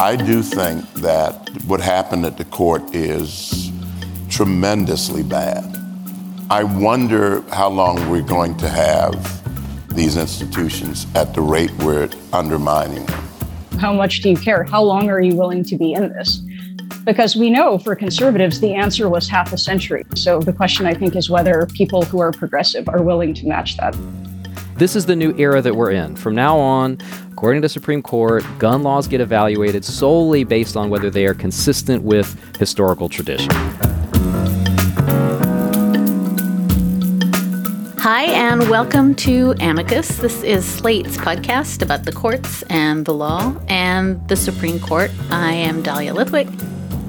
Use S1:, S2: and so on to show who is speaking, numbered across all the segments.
S1: I do think that what happened at the court is tremendously bad. I wonder how long we're going to have these institutions at the rate we're undermining them.
S2: How much do you care? How long are you willing to be in this? Because we know for conservatives, the answer was half a century. So the question, I think, is whether people who are progressive are willing to match that.
S3: This is the new era that we're in. From now on, according to the Supreme Court, gun laws get evaluated solely based on whether they are consistent with historical tradition.
S4: Hi, and welcome to Amicus. This is Slate's podcast about the courts and the law and the Supreme Court. I am Dahlia Lithwick.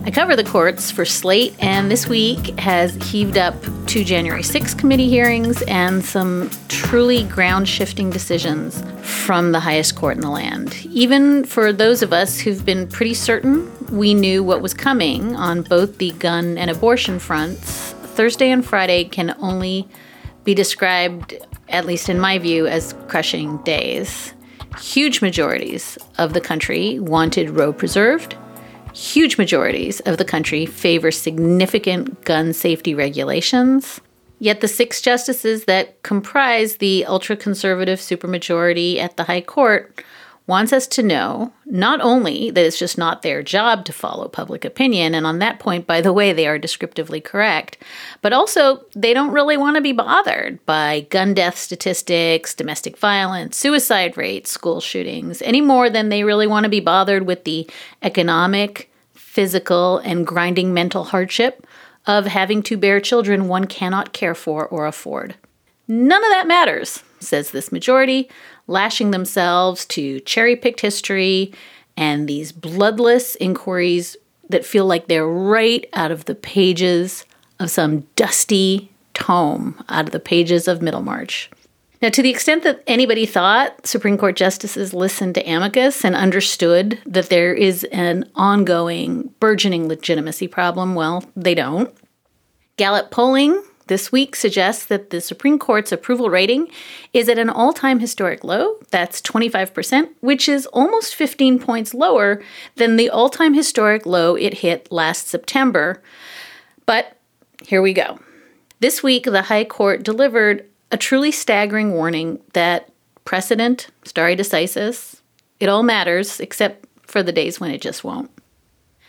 S4: I cover the courts for Slate, and this week has heaved up two January 6 committee hearings and some truly ground shifting decisions from the highest court in the land. Even for those of us who've been pretty certain we knew what was coming on both the gun and abortion fronts, Thursday and Friday can only be described, at least in my view, as crushing days. Huge majorities of the country wanted Roe preserved huge majorities of the country favor significant gun safety regulations. Yet the six justices that comprise the ultra conservative supermajority at the High Court wants us to know not only that it's just not their job to follow public opinion, and on that point, by the way, they are descriptively correct, but also they don't really want to be bothered by gun death statistics, domestic violence, suicide rates, school shootings, any more than they really want to be bothered with the economic, physical, and grinding mental hardship of having to bear children one cannot care for or afford. None of that matters, says this majority, lashing themselves to cherry picked history and these bloodless inquiries that feel like they're right out of the pages of some dusty tome, out of the pages of Middlemarch. Now, to the extent that anybody thought Supreme Court justices listened to amicus and understood that there is an ongoing, burgeoning legitimacy problem, well, they don't. Gallup polling this week suggests that the Supreme Court's approval rating is at an all time historic low. That's 25%, which is almost 15 points lower than the all time historic low it hit last September. But here we go. This week, the High Court delivered a truly staggering warning that precedent, stare decisis, it all matters except for the days when it just won't.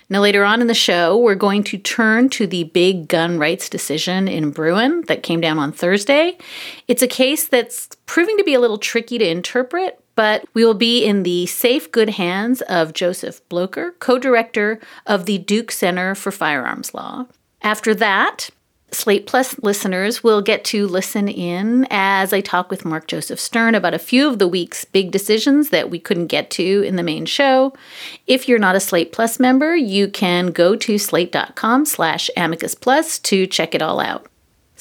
S4: Now, later on in the show, we're going to turn to the big gun rights decision in Bruen that came down on Thursday. It's a case that's proving to be a little tricky to interpret, but we will be in the safe, good hands of Joseph Blocher, co director of the Duke Center for Firearms Law. After that, Slate Plus listeners will get to listen in as I talk with Mark Joseph Stern about a few of the week's big decisions that we couldn't get to in the main show. If you're not a Slate Plus member, you can go to slate.com slash amicus plus to check it all out.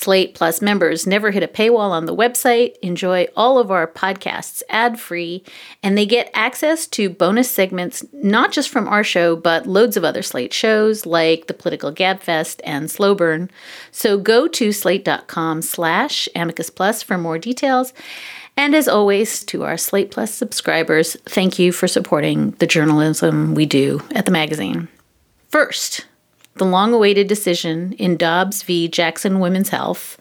S4: Slate Plus members never hit a paywall on the website, enjoy all of our podcasts ad free, and they get access to bonus segments not just from our show, but loads of other Slate shows like the Political Gabfest and Slow Burn. So go to slate.com slash amicus plus for more details. And as always, to our Slate Plus subscribers, thank you for supporting the journalism we do at the magazine. First, the long awaited decision in Dobbs v. Jackson Women's Health,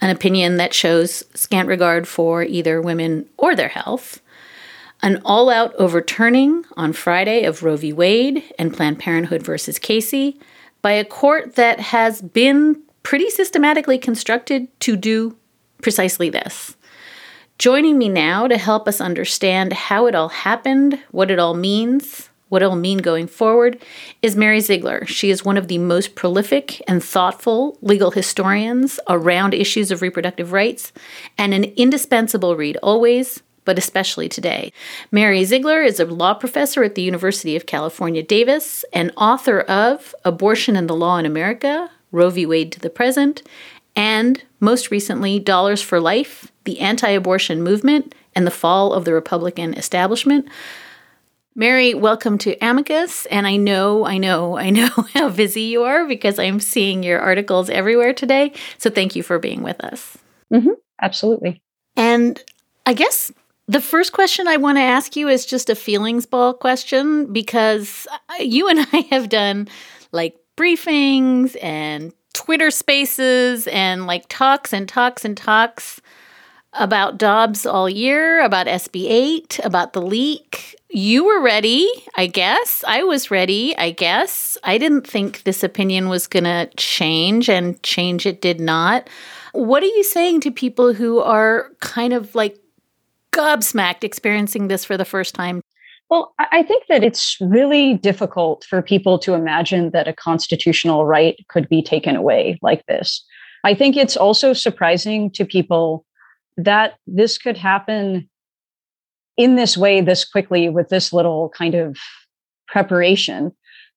S4: an opinion that shows scant regard for either women or their health, an all out overturning on Friday of Roe v. Wade and Planned Parenthood versus Casey by a court that has been pretty systematically constructed to do precisely this. Joining me now to help us understand how it all happened, what it all means, what it'll mean going forward, is Mary Ziegler. She is one of the most prolific and thoughtful legal historians around issues of reproductive rights and an indispensable read always, but especially today. Mary Ziegler is a law professor at the University of California, Davis, and author of Abortion and the Law in America, Roe v. Wade to the Present, and most recently, Dollars for Life, the Anti Abortion Movement, and the Fall of the Republican Establishment. Mary, welcome to Amicus. And I know, I know, I know how busy you are because I'm seeing your articles everywhere today. So thank you for being with us.
S2: Mm-hmm. Absolutely.
S4: And I guess the first question I want to ask you is just a feelings ball question because you and I have done like briefings and Twitter spaces and like talks and talks and talks about Dobbs all year, about SB 8, about the leak. You were ready, I guess. I was ready, I guess. I didn't think this opinion was going to change, and change it did not. What are you saying to people who are kind of like gobsmacked experiencing this for the first time?
S2: Well, I think that it's really difficult for people to imagine that a constitutional right could be taken away like this. I think it's also surprising to people that this could happen in this way this quickly with this little kind of preparation.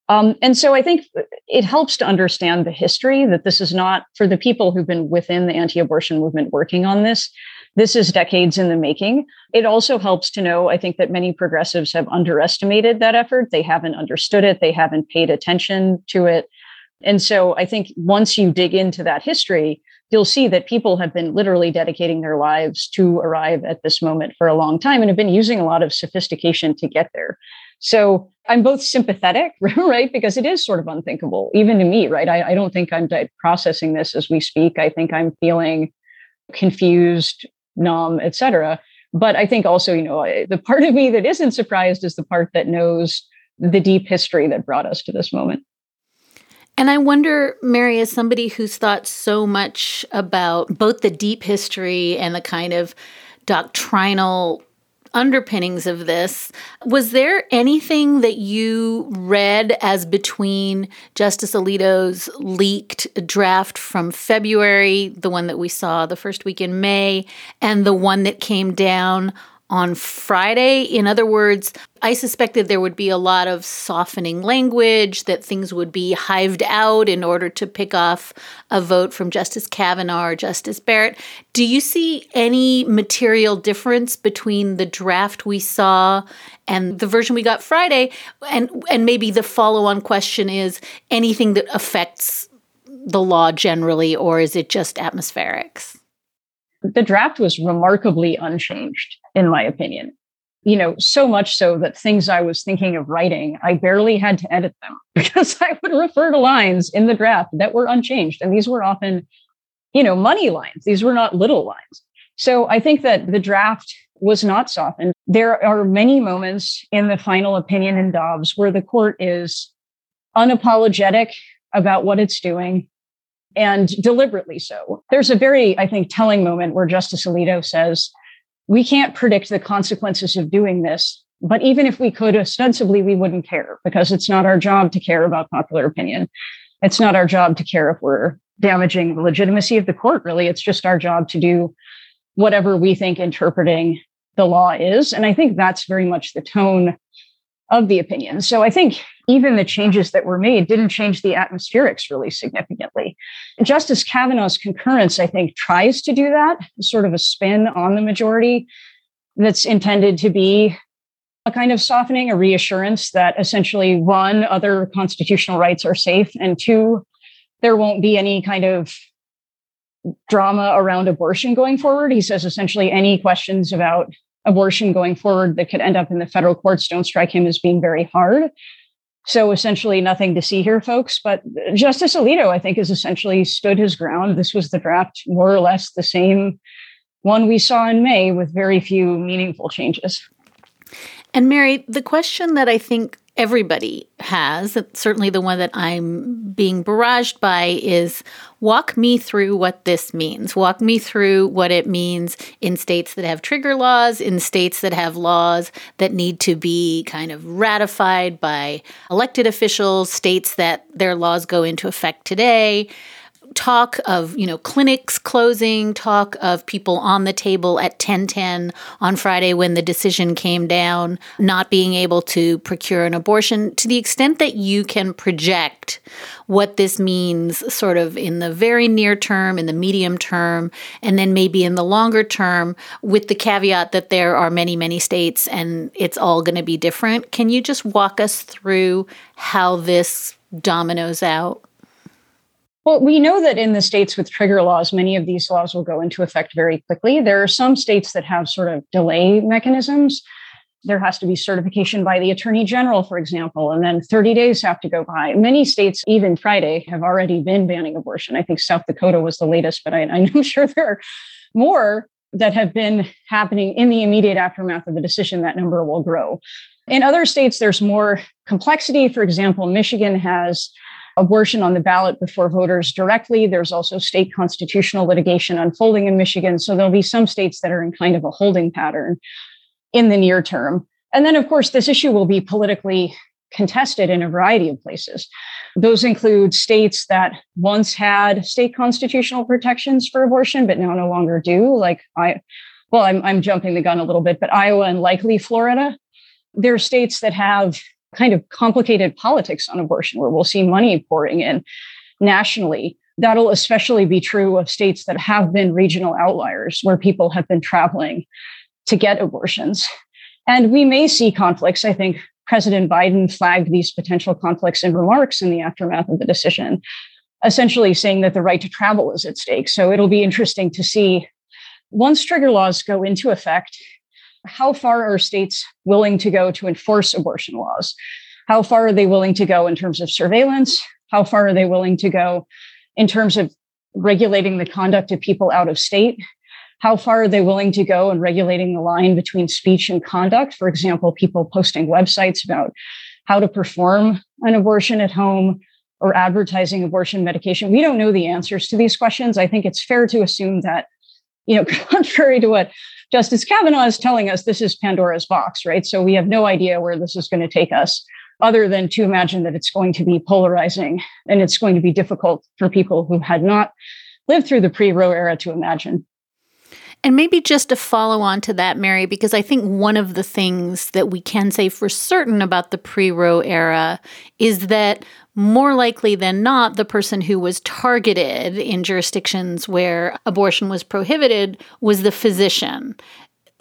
S2: Um, and so I think it helps to understand the history that this is not for the people who've been within the anti abortion movement working on this. This is decades in the making. It also helps to know, I think, that many progressives have underestimated that effort. They haven't understood it, they haven't paid attention to it. And so I think once you dig into that history, you'll see that people have been literally dedicating their lives to arrive at this moment for a long time and have been using a lot of sophistication to get there. So I'm both sympathetic, right? Because it is sort of unthinkable, even to me, right? I, I don't think I'm processing this as we speak. I think I'm feeling confused, numb, etc. But I think also, you know, the part of me that isn't surprised is the part that knows the deep history that brought us to this moment.
S4: And I wonder, Mary, as somebody who's thought so much about both the deep history and the kind of doctrinal underpinnings of this. Was there anything that you read as between Justice Alito's leaked draft from February, the one that we saw the first week in May, and the one that came down on Friday. In other words, I suspected there would be a lot of softening language, that things would be hived out in order to pick off a vote from Justice Kavanaugh or Justice Barrett. Do you see any material difference between the draft we saw and the version we got Friday? And and maybe the follow-on question is anything that affects the law generally, or is it just atmospherics?
S2: the draft was remarkably unchanged, in my opinion. You know, so much so that things I was thinking of writing, I barely had to edit them because I would refer to lines in the draft that were unchanged. And these were often, you know, money lines. These were not little lines. So I think that the draft was not softened. There are many moments in the final opinion in Dobbs where the court is unapologetic about what it's doing and deliberately so. There's a very, I think, telling moment where Justice Alito says, We can't predict the consequences of doing this, but even if we could, ostensibly, we wouldn't care because it's not our job to care about popular opinion. It's not our job to care if we're damaging the legitimacy of the court, really. It's just our job to do whatever we think interpreting the law is. And I think that's very much the tone of the opinion. So I think even the changes that were made didn't change the atmospherics really significantly. Justice Kavanaugh's concurrence, I think, tries to do that, sort of a spin on the majority that's intended to be a kind of softening, a reassurance that essentially one, other constitutional rights are safe, and two, there won't be any kind of drama around abortion going forward. He says essentially any questions about abortion going forward that could end up in the federal courts don't strike him as being very hard. So essentially, nothing to see here, folks. But Justice Alito, I think, has essentially stood his ground. This was the draft, more or less the same one we saw in May, with very few meaningful changes.
S4: And Mary, the question that I think everybody has. Certainly, the one that I'm being barraged by is walk me through what this means. Walk me through what it means in states that have trigger laws, in states that have laws that need to be kind of ratified by elected officials, states that their laws go into effect today talk of you know clinics closing talk of people on the table at 1010 on friday when the decision came down not being able to procure an abortion. To the extent that you can project what this means sort of in the very near term in the medium term and then maybe in the longer term with the caveat that there are many many states and it's all going to be different can you just walk us through how this dominoes out
S2: well, we know that in the states with trigger laws, many of these laws will go into effect very quickly. There are some states that have sort of delay mechanisms. There has to be certification by the attorney general, for example, and then 30 days have to go by. Many states, even Friday, have already been banning abortion. I think South Dakota was the latest, but I, I'm sure there are more that have been happening in the immediate aftermath of the decision. That number will grow. In other states, there's more complexity. For example, Michigan has abortion on the ballot before voters directly. There's also state constitutional litigation unfolding in Michigan. So there'll be some states that are in kind of a holding pattern in the near term. And then, of course, this issue will be politically contested in a variety of places. Those include states that once had state constitutional protections for abortion, but now no longer do, like I, well, I'm, I'm jumping the gun a little bit, but Iowa and likely Florida. There are states that have kind of complicated politics on abortion where we'll see money pouring in nationally. That'll especially be true of states that have been regional outliers where people have been traveling to get abortions. And we may see conflicts. I think President Biden flagged these potential conflicts in remarks in the aftermath of the decision, essentially saying that the right to travel is at stake. So it'll be interesting to see once trigger laws go into effect how far are states willing to go to enforce abortion laws? How far are they willing to go in terms of surveillance? How far are they willing to go in terms of regulating the conduct of people out of state? How far are they willing to go in regulating the line between speech and conduct? For example, people posting websites about how to perform an abortion at home or advertising abortion medication. We don't know the answers to these questions. I think it's fair to assume that, you know, contrary to what Justice Kavanaugh is telling us this is Pandora's box, right? So we have no idea where this is going to take us, other than to imagine that it's going to be polarizing and it's going to be difficult for people who had not lived through the pre Roe era to imagine.
S4: And maybe just to follow on to that, Mary, because I think one of the things that we can say for certain about the pre Roe era is that more likely than not, the person who was targeted in jurisdictions where abortion was prohibited was the physician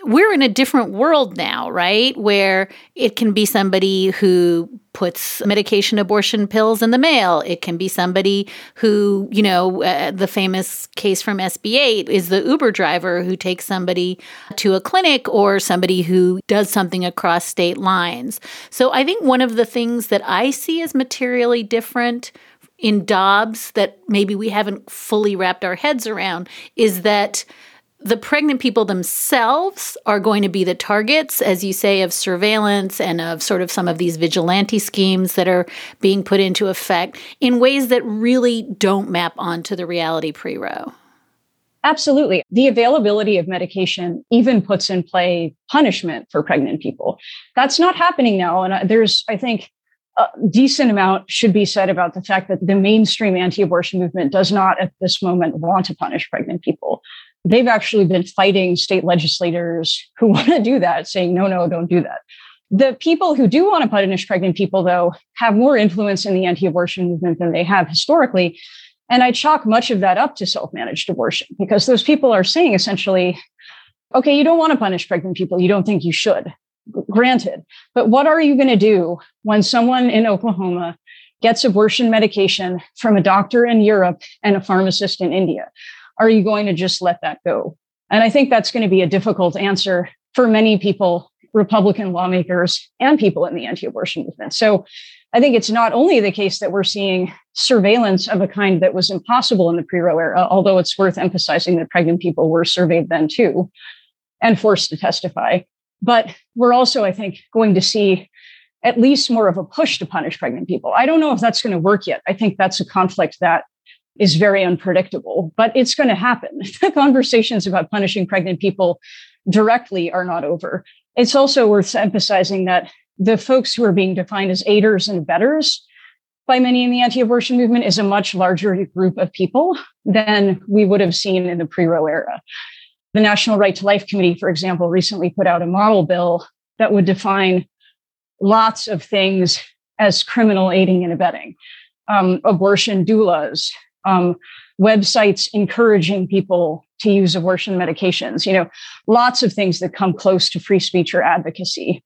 S4: we're in a different world now, right? Where it can be somebody who puts medication abortion pills in the mail. It can be somebody who, you know, uh, the famous case from SB8 is the Uber driver who takes somebody to a clinic or somebody who does something across state lines. So I think one of the things that I see as materially different in Dobbs that maybe we haven't fully wrapped our heads around is that the pregnant people themselves are going to be the targets, as you say, of surveillance and of sort of some of these vigilante schemes that are being put into effect in ways that really don't map onto the reality pre Roe.
S2: Absolutely. The availability of medication even puts in play punishment for pregnant people. That's not happening now. And uh, there's, I think, a decent amount should be said about the fact that the mainstream anti abortion movement does not at this moment want to punish pregnant people they've actually been fighting state legislators who want to do that, saying, no, no, don't do that. The people who do want to punish pregnant people, though, have more influence in the anti abortion movement than they have historically. And I chalk much of that up to self managed abortion because those people are saying essentially, okay, you don't want to punish pregnant people. You don't think you should. Granted. But what are you going to do when someone in Oklahoma gets abortion medication from a doctor in Europe and a pharmacist in India? Are you going to just let that go? And I think that's going to be a difficult answer for many people, Republican lawmakers and people in the anti abortion movement. So I think it's not only the case that we're seeing surveillance of a kind that was impossible in the pre Roe era, although it's worth emphasizing that pregnant people were surveyed then too and forced to testify. But we're also, I think, going to see at least more of a push to punish pregnant people. I don't know if that's going to work yet. I think that's a conflict that is very unpredictable, but it's going to happen. The conversations about punishing pregnant people directly are not over. It's also worth emphasizing that the folks who are being defined as aiders and abettors by many in the anti abortion movement is a much larger group of people than we would have seen in the pre Roe era. The National Right to Life Committee, for example, recently put out a model bill that would define lots of things as criminal aiding and abetting um, abortion doulas, um, websites encouraging people to use abortion medications, you know, lots of things that come close to free speech or advocacy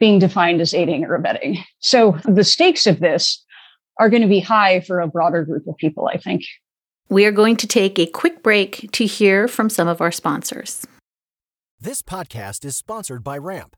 S2: being defined as aiding or abetting. So the stakes of this are going to be high for a broader group of people, I think.
S4: We are going to take a quick break to hear from some of our sponsors.
S5: This podcast is sponsored by Ramp.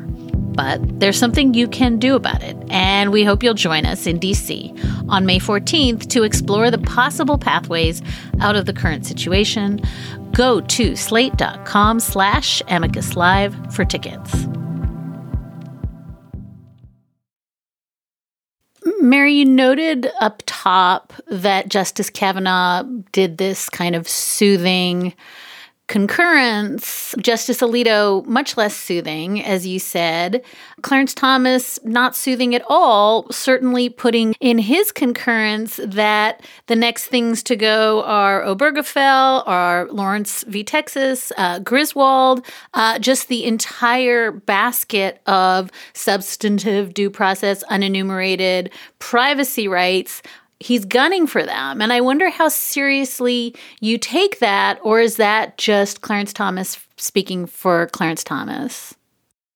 S4: But there's something you can do about it, and we hope you'll join us in DC on May 14th to explore the possible pathways out of the current situation. Go to slate.com slash amicus live for tickets. Mary, you noted up top that Justice Kavanaugh did this kind of soothing concurrence, Justice Alito, much less soothing, as you said. Clarence Thomas, not soothing at all, certainly putting in his concurrence that the next things to go are Obergefell, are Lawrence v. Texas, uh, Griswold, uh, just the entire basket of substantive due process, unenumerated privacy rights he's gunning for them. And I wonder how seriously you take that, or is that just Clarence Thomas speaking for Clarence Thomas?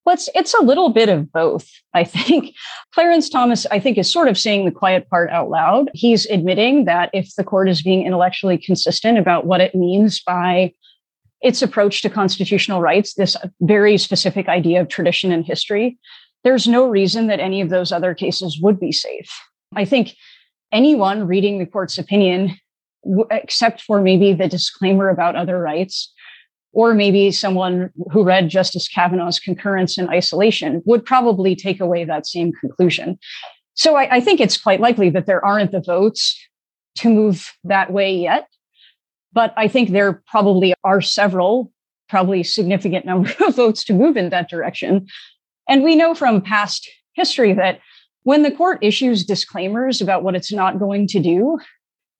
S2: Well, it's, it's a little bit of both, I think. Clarence Thomas, I think, is sort of saying the quiet part out loud. He's admitting that if the court is being intellectually consistent about what it means by its approach to constitutional rights, this very specific idea of tradition and history, there's no reason that any of those other cases would be safe. I think anyone reading the court's opinion, except for maybe the disclaimer about other rights, or maybe someone who read Justice Kavanaugh's concurrence in isolation, would probably take away that same conclusion. So I, I think it's quite likely that there aren't the votes to move that way yet. But I think there probably are several, probably significant number of votes to move in that direction. And we know from past history that when the court issues disclaimers about what it's not going to do,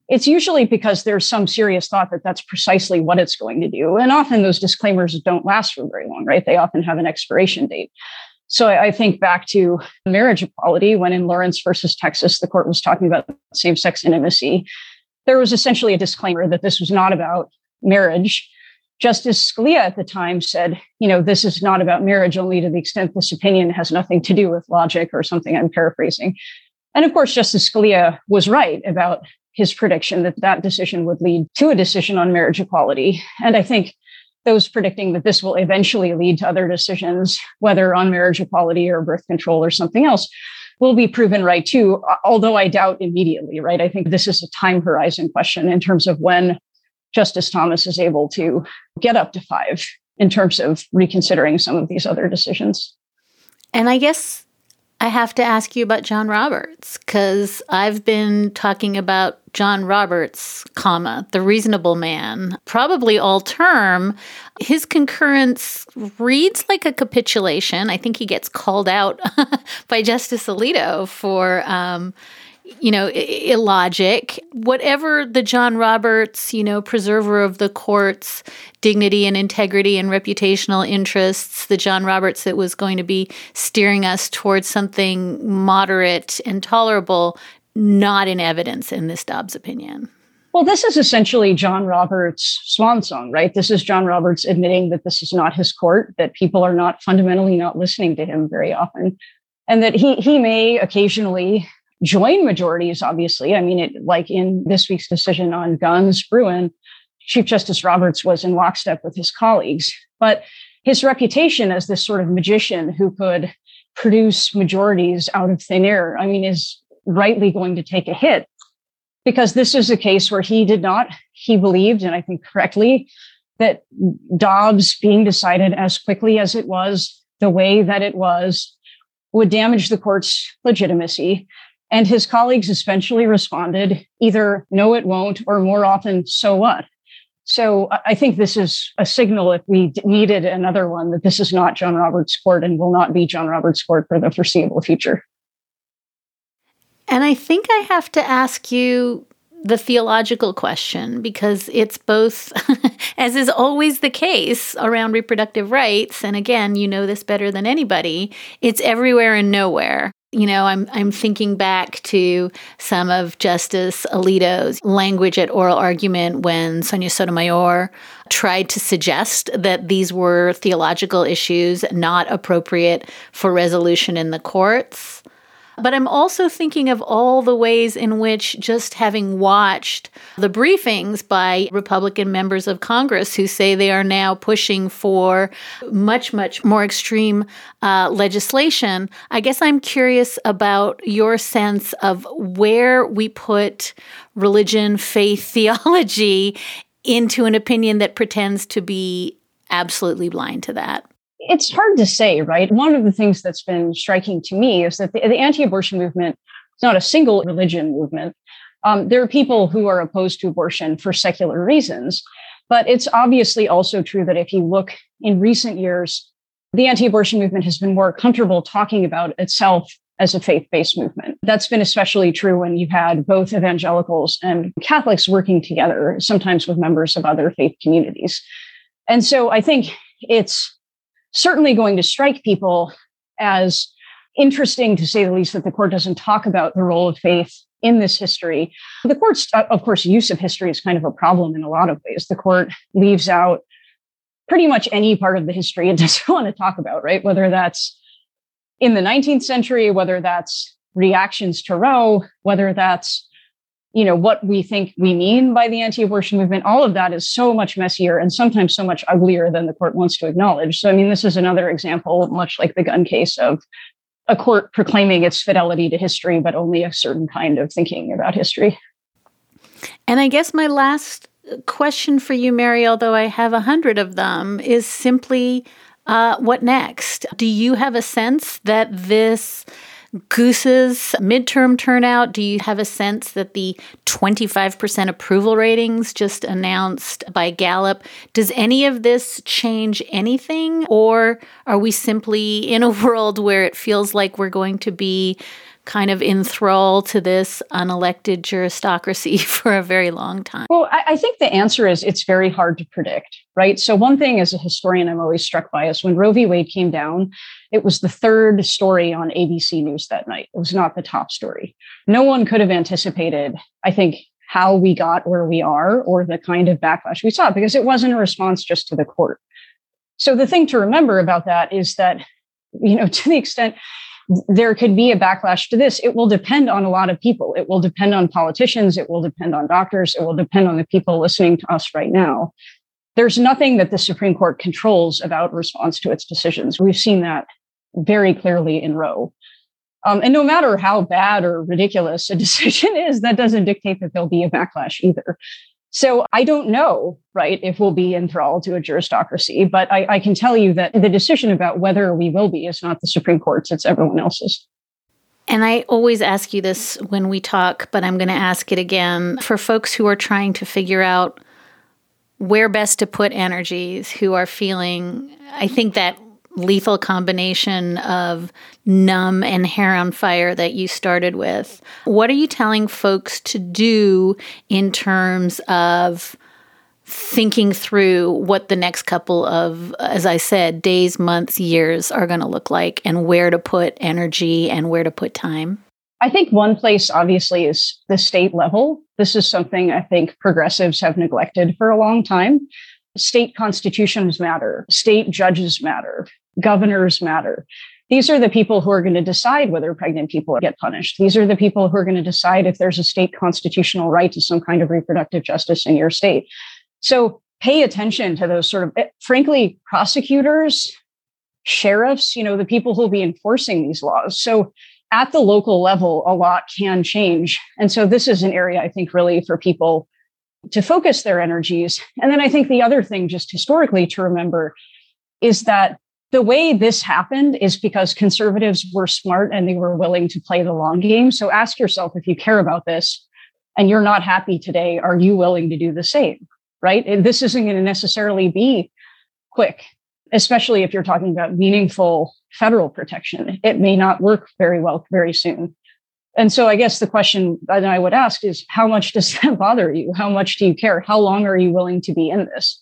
S2: it's usually because there's some serious thought that that's precisely what it's going to do. And often those disclaimers don't last for very long, right? They often have an expiration date. So I think back to marriage equality when in Lawrence versus Texas, the court was talking about same sex intimacy. there was essentially a disclaimer that this was not about marriage. Justice Scalia at the time said, you know, this is not about marriage only to the extent this opinion has nothing to do with logic or something I'm paraphrasing. And of course, Justice Scalia was right about his prediction that that decision would lead to a decision on marriage equality. And I think those predicting that this will eventually lead to other decisions, whether on marriage equality or birth control or something else, will be proven right too, although I doubt immediately, right? I think this is a time horizon question in terms of when Justice Thomas is able to get up to five in terms of reconsidering some of these other decisions.
S4: And I guess I have to ask you about John Roberts because I've been talking about John Roberts, comma, the reasonable man, probably all term. His concurrence reads like a capitulation. I think he gets called out by Justice Alito for um, you know, illogic. Whatever the John Roberts, you know, preserver of the court's dignity and integrity and reputational interests, the John Roberts that was going to be steering us towards something moderate and tolerable, not in evidence in this Dobbs opinion.
S2: Well, this is essentially John Roberts' swan song, right? This is John Roberts admitting that this is not his court, that people are not fundamentally not listening to him very often, and that he he may occasionally join majorities, obviously. I mean, it like in this week's decision on guns, Bruen, Chief Justice Roberts was in lockstep with his colleagues. But his reputation as this sort of magician who could produce majorities out of thin air, I mean, is rightly going to take a hit because this is a case where he did not, he believed, and I think correctly, that Dobbs being decided as quickly as it was, the way that it was, would damage the court's legitimacy and his colleagues essentially responded either no, it won't, or more often, so what? So I think this is a signal if we needed another one that this is not John Roberts' court and will not be John Roberts' court for the foreseeable future.
S4: And I think I have to ask you the theological question because it's both, as is always the case around reproductive rights. And again, you know this better than anybody. It's everywhere and nowhere. You know, I'm I'm thinking back to some of Justice Alito's language at oral argument when Sonia Sotomayor tried to suggest that these were theological issues not appropriate for resolution in the courts. But I'm also thinking of all the ways in which just having watched the briefings by Republican members of Congress who say they are now pushing for much, much more extreme uh, legislation, I guess I'm curious about your sense of where we put religion, faith, theology into an opinion that pretends to be absolutely blind to that.
S2: It's hard to say, right? One of the things that's been striking to me is that the, the anti abortion movement is not a single religion movement. Um, there are people who are opposed to abortion for secular reasons. But it's obviously also true that if you look in recent years, the anti abortion movement has been more comfortable talking about itself as a faith based movement. That's been especially true when you've had both evangelicals and Catholics working together, sometimes with members of other faith communities. And so I think it's certainly going to strike people as interesting, to say the least, that the court doesn't talk about the role of faith in this history. The court's, uh, of course, use of history is kind of a problem in a lot of ways. The court leaves out pretty much any part of the history it doesn't want to talk about, right? Whether that's in the 19th century, whether that's reactions to Roe, whether that's you know what we think we mean by the anti-abortion movement all of that is so much messier and sometimes so much uglier than the court wants to acknowledge. So i mean this is another example much like the gun case of a court proclaiming its fidelity to history but only a certain kind of thinking about history.
S4: And i guess my last question for you mary although i have a hundred of them is simply uh, what next? Do you have a sense that this Goose's midterm turnout? Do you have a sense that the 25% approval ratings just announced by Gallup, does any of this change anything? Or are we simply in a world where it feels like we're going to be kind of enthralled to this unelected juristocracy for a very long time?
S2: Well, I, I, think the answer is it's very hard to predict, right? So, one thing as a historian I'm always struck by is when Roe v. Wade came down, it was the third story on ABC News that night. It was not the top story. No one could have anticipated, I think, how we got where we are or the kind of backlash we saw because it wasn't a response just to the court. So the thing to remember about that is that, you know, to the extent there could be a backlash to this, it will depend on a lot of people. It will depend on politicians. It will depend on doctors. It will depend on the people listening to us right now. There's nothing that the Supreme Court controls about response to its decisions. We've seen that very clearly in Roe. Um, and no matter how bad or ridiculous a decision is, that doesn't dictate that there'll be a backlash either. So I don't know, right, if we'll be enthralled to a juristocracy, but I, I, can tell you that the decision about whether we will be is not the Supreme Court's, it's everyone else's.
S4: And I always ask you this when we talk, but I'm going to ask it again for folks who are trying to figure out where best to put energies, who are feeling, I think that lethal combination of numb and hair on fire that you started with. What are you telling folks to do in terms of thinking through what the next couple of, as I said, days, months, years are going to look like and where to put energy and where to put time?
S2: I think one place, obviously, is the state level. This is something I think progressives have neglected for a long time. State constitutions matter, state judges matter, governors matter. These are the people who are going to decide whether pregnant people get punished. These are the people who are going to decide if there's a state constitutional right to some kind of reproductive justice in your state. So pay attention to those sort of, eh, frankly, prosecutors, sheriffs, you know, the people who will be enforcing these laws. So at the local level, a lot can change. And so this is an area I think really for people to focus their energies. And then I think the other thing, just historically to remember, is that the way this happened is because conservatives were smart and they were willing to play the long game. So ask yourself if you care about this and you're not happy today, are you willing to do the same? Right? And this isn't going to necessarily be quick, especially if you're talking about meaningful federal protection. It may not work very well very soon. And so I guess the question that I would ask is how much does that bother you? How much do you care? How long are you willing to be in this?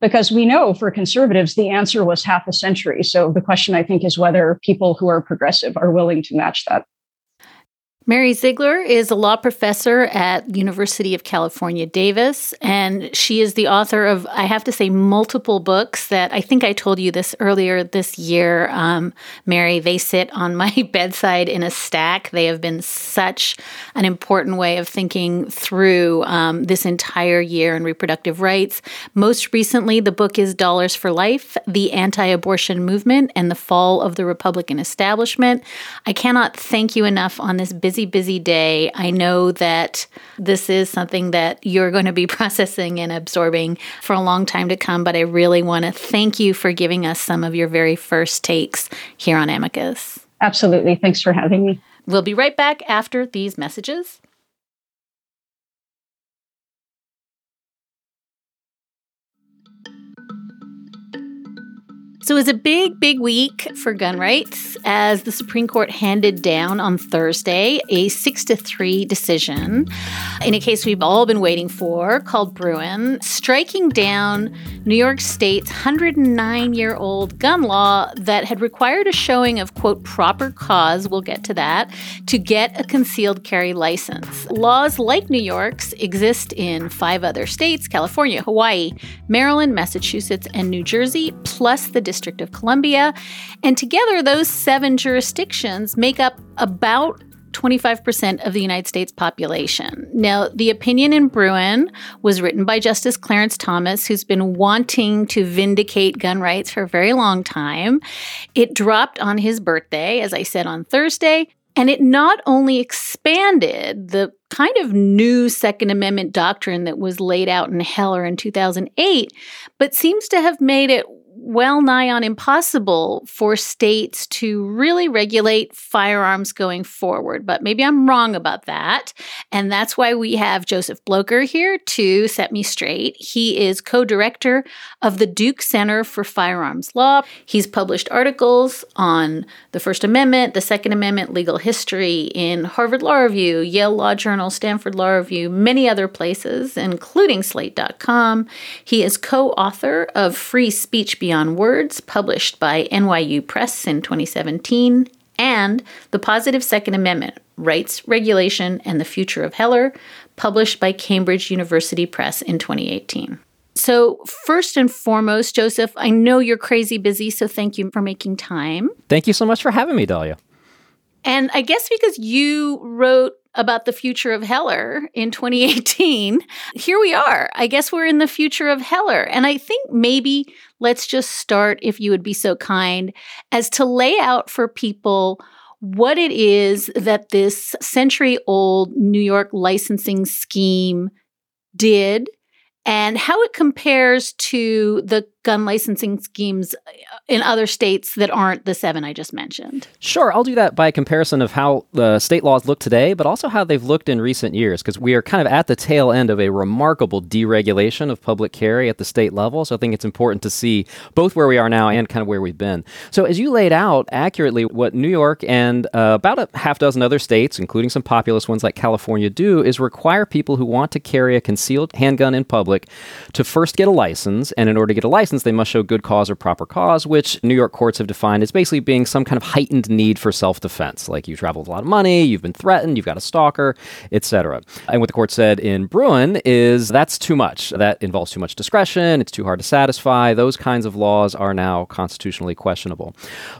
S2: Because we know for conservatives, the answer was half a century. So the question I think is whether people who are progressive are willing to match that.
S4: Mary Ziegler is a law professor at University of California, Davis, and she is the author of, I have to say, multiple books that I think I told you this earlier this year, um, Mary. They sit on my bedside in a stack. They have been such an important way of thinking through um, this entire year in reproductive rights. Most recently, the book is Dollars for Life The Anti Abortion Movement and the Fall of the Republican Establishment. I cannot thank you enough on this business busy, busy day. I know that this is something that you're going to be processing and absorbing for a long time to come, but I really want to thank you for giving us some of your very first takes here on Amicus.
S2: Absolutely. Thanks for having me.
S4: We'll be right back after these messages. So it was a big, big week for gun rights as the Supreme Court handed down on Thursday a six to three decision in a case we've all been waiting for called Bruen, striking down New York State's 109 year old gun law that had required a showing of, quote, proper cause, we'll get to that, to get a concealed carry license. Laws like New York's exist in five other states California, Hawaii, Maryland, Massachusetts, and New Jersey, plus the District of Columbia. And together, those seven jurisdictions make up about 25% of the United States population. Now, the opinion in Bruen was written by Justice Clarence Thomas, who's been wanting to vindicate gun rights for a very long time. It dropped on his birthday, as I said on Thursday, and it not only expanded the kind of new Second Amendment doctrine that was laid out in Heller in 2008, but seems to have made it well nigh on impossible for states to really regulate firearms going forward. But maybe I'm wrong about that. And that's why we have Joseph Blocher here to set me straight. He is co director of the Duke Center for Firearms Law. He's published articles on the First Amendment, the Second Amendment, legal history in Harvard Law Review, Yale Law Journal, Stanford Law Review, many other places, including Slate.com. He is co author of Free Speech Beyond Beyond Words, published by NYU Press in 2017, and The Positive Second Amendment Rights, Regulation, and the Future of Heller, published by Cambridge University Press in 2018. So, first and foremost, Joseph, I know you're crazy busy, so thank you for making time.
S3: Thank you so much for having me, Dahlia.
S4: And I guess because you wrote about the future of Heller in 2018, here we are. I guess we're in the future of Heller. And I think maybe let's just start, if you would be so kind, as to lay out for people what it is that this century old New York licensing scheme did and how it compares to the gun licensing schemes in other states that aren't the seven I just mentioned?
S3: Sure, I'll do that by comparison of how the state laws look today, but also how they've looked in recent years, because we are kind of at the tail end of a remarkable deregulation of public carry at the state level. So I think it's important to see both where we are now and kind of where we've been. So as you laid out accurately, what New York and uh, about a half dozen other states, including some populous ones like California, do is require people who want to carry a concealed handgun in public to first get a license, and in order to get a license, they must show good cause or proper cause, which New York courts have defined as basically being some kind of heightened need for self defense. Like you traveled a lot of money, you've been threatened, you've got a stalker, etc. And what the court said in Bruen is that's too much. That involves too much discretion, it's too hard to satisfy. Those kinds of laws are now constitutionally questionable.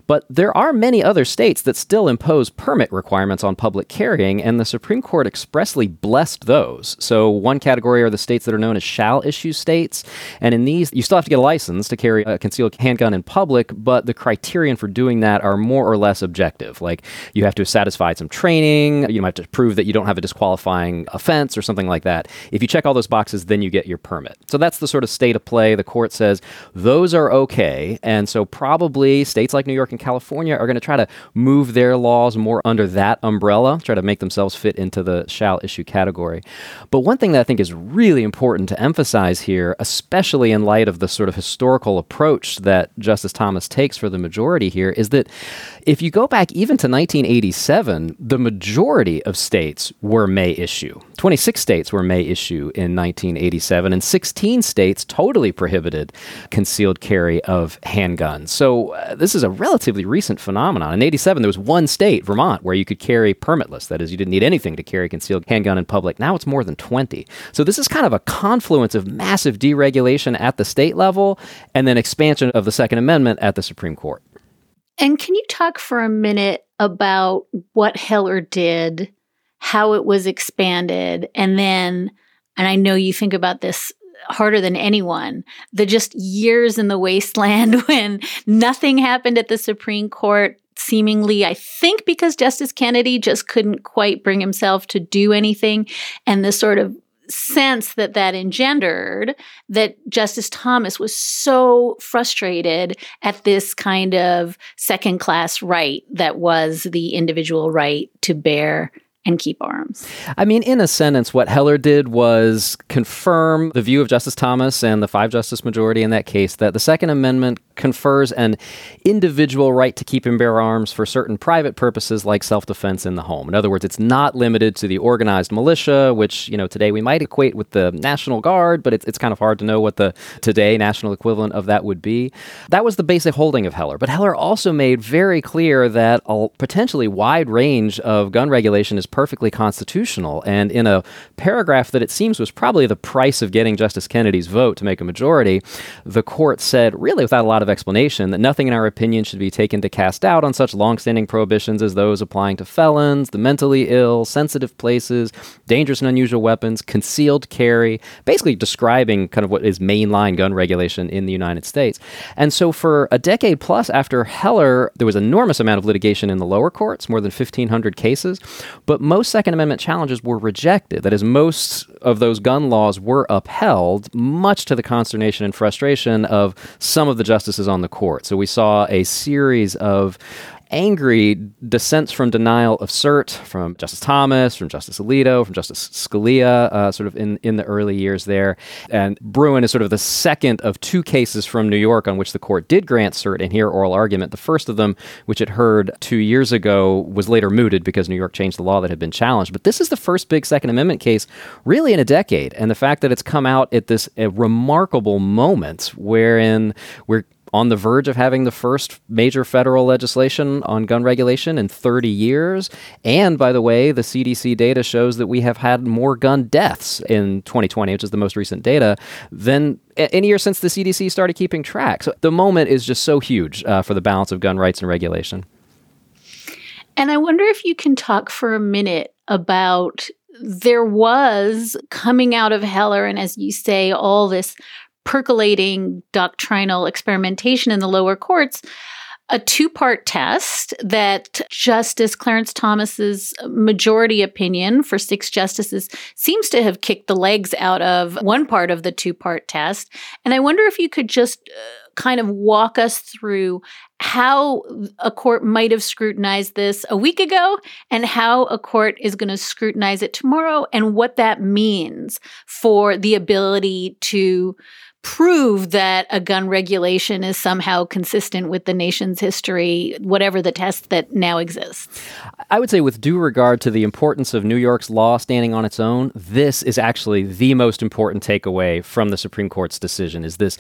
S3: But there are many other states that still impose permit requirements on public carrying, and the Supreme Court expressly blessed those. So, one category are the states that are known as shall issue states. And in these, you still have to get a license license to carry a concealed handgun in public, but the criterion for doing that are more or less objective. Like you have to satisfy some training, you might have to prove that you don't have a disqualifying offense or something like that. If you check all those boxes, then you get your permit. So that's the sort of state of play. The court says those are okay. And so probably states like New York and California are going to try to move their laws more under that umbrella, try to make themselves fit into the shall issue category. But one thing that I think is really important to emphasize here, especially in light of the sort of historical approach that Justice Thomas takes for the majority here is that if you go back even to 1987, the majority of states were may issue. 26 states were may issue in 1987, and 16 states totally prohibited concealed carry of handguns. So uh, this is a relatively recent phenomenon. In 87, there was one state, Vermont, where you could carry permitless. That is, you didn't need anything to carry concealed handgun in public. Now it's more than 20. So this is kind of a confluence of massive deregulation at the state level and then expansion of the Second Amendment at the Supreme Court.
S4: And can you talk for a minute about what Heller did, how it was expanded, and then, and I know you think about this harder than anyone, the just years in the wasteland when nothing happened at the Supreme Court. Seemingly, I think because Justice Kennedy just couldn't quite bring himself to do anything, and the sort of sense that that engendered that Justice Thomas was so frustrated at this kind of second class right that was the individual right to bear and keep arms.
S3: I mean, in a sentence, what Heller did was confirm the view of Justice Thomas and the five justice majority in that case that the Second Amendment confers an individual right to keep and bear arms for certain private purposes like self-defense in the home. In other words, it's not limited to the organized militia, which, you know, today we might equate with the National Guard, but it's, it's kind of hard to know what the today national equivalent of that would be. That was the basic holding of Heller. But Heller also made very clear that a potentially wide range of gun regulation is perfectly constitutional. And in a paragraph that it seems was probably the price of getting Justice Kennedy's vote to make a majority, the court said, really without a lot of explanation that nothing in our opinion should be taken to cast doubt on such longstanding prohibitions as those applying to felons, the mentally ill, sensitive places, dangerous and unusual weapons, concealed carry, basically describing kind of what is mainline gun regulation in the United States. And so for a decade plus after Heller, there was enormous amount of litigation in the lower courts, more than 1,500 cases, but most Second Amendment challenges were rejected. That is, most of those gun laws were upheld, much to the consternation and frustration of some of the justices on the court. So we saw a series of angry dissents from denial of cert from Justice Thomas, from Justice Alito, from Justice Scalia, uh, sort of in, in the early years there. And Bruen is sort of the second of two cases from New York on which the court did grant cert and hear oral argument. The first of them, which it heard two years ago, was later mooted because New York changed the law that had been challenged. But this is the first big Second Amendment case really in a decade. And the fact that it's come out at this remarkable moment wherein we're on the verge of having the first major federal legislation on gun regulation in 30 years. And by the way, the CDC data shows that we have had more gun deaths in 2020, which is the most recent data, than any year since the CDC started keeping track. So the moment is just so huge uh, for the balance of gun rights and regulation.
S4: And I wonder if you can talk for a minute about there was coming out of Heller, and as you say, all this percolating doctrinal experimentation in the lower courts a two part test that Justice Clarence Thomas's majority opinion for six justices seems to have kicked the legs out of one part of the two part test. And I wonder if you could just uh, kind of walk us through how a court might have scrutinized this a week ago and how a court is going to scrutinize it tomorrow and what that means for the ability to prove that a gun regulation is somehow consistent with the nation's history, whatever the test that now exists?
S3: I would say, with due regard to the importance of New York's law standing on its own, this is actually the most important takeaway from the Supreme Court's decision is this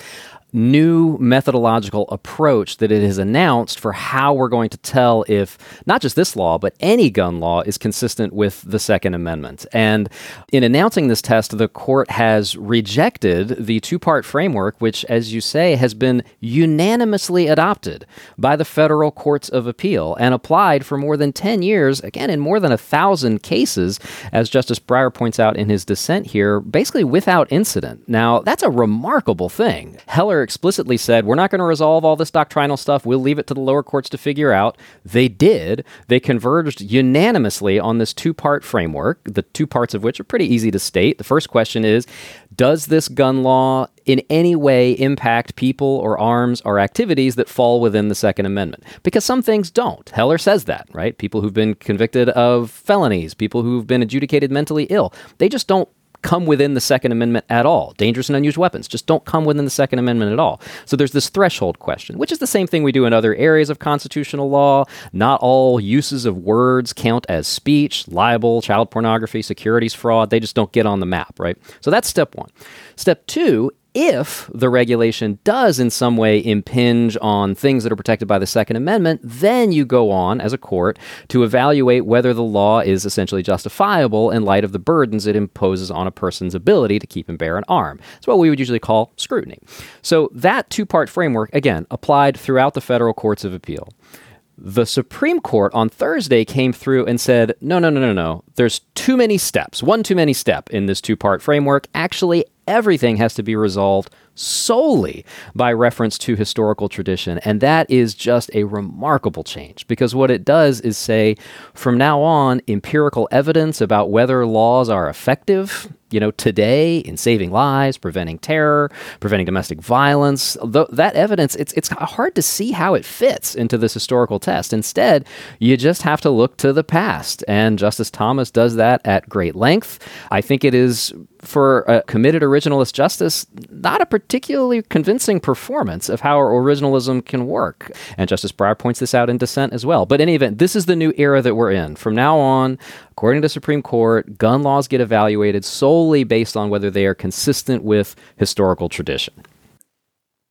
S3: new methodological approach that it has announced for how we're going to tell if not just this law, but any gun law is consistent with the Second Amendment. And in announcing this test, the court has rejected the two part framework, which, as you say, has been unanimously adopted by the federal courts of appeal and applied for more than 10 years, again, in more than a thousand cases, as Justice Breyer points out in his dissent here, basically without incident. Now, that's a remarkable thing. Heller explicitly said, we're not going to resolve all this doctrinal stuff. We'll leave it to the lower courts to figure out. They did. They converged unanimously on this two part framework, the two parts of which are pretty easy to state. The first question is Does this gun law in any way impact people or arms or activities that fall within the Second Amendment? Because some things don't. Heller says that, right? People who've been convicted of felonies, people who've been adjudicated mentally ill, they just don't come within the Second Amendment at all. Dangerous and unused weapons just don't come within the Second Amendment at all. So there's this threshold question, which is the same thing we do in other areas of constitutional law. Not all uses of words count as speech, libel, child pornography, securities fraud. They just don't get on the map, right? So that's step one. Step two if the regulation does in some way impinge on things that are protected by the Second Amendment, then you go on as a court to evaluate whether the law is essentially justifiable in light of the burdens it imposes on a person's ability to keep and bear an arm. It's what we would usually call scrutiny. So that two part framework, again, applied throughout the federal courts of appeal. The Supreme Court on Thursday came through and said, no, no, no, no, no. There's too many steps, one too many step in this two part framework. Actually, everything has to be resolved solely by reference to historical tradition. And that is just a remarkable change because what it does is say from now on, empirical evidence about whether laws are effective you know, today in saving lives, preventing terror, preventing domestic violence, th- that evidence, it's, it's hard to see how it fits into this historical test. Instead, you just have to look to the past. And Justice Thomas does that at great length. I think it is, for a committed originalist justice, not a particularly convincing performance of how originalism can work. And Justice Breyer points this out in dissent as well. But in any event, this is the new era that we're in. From now on, according to the Supreme Court, gun laws get evaluated solely based on whether they are consistent with historical tradition.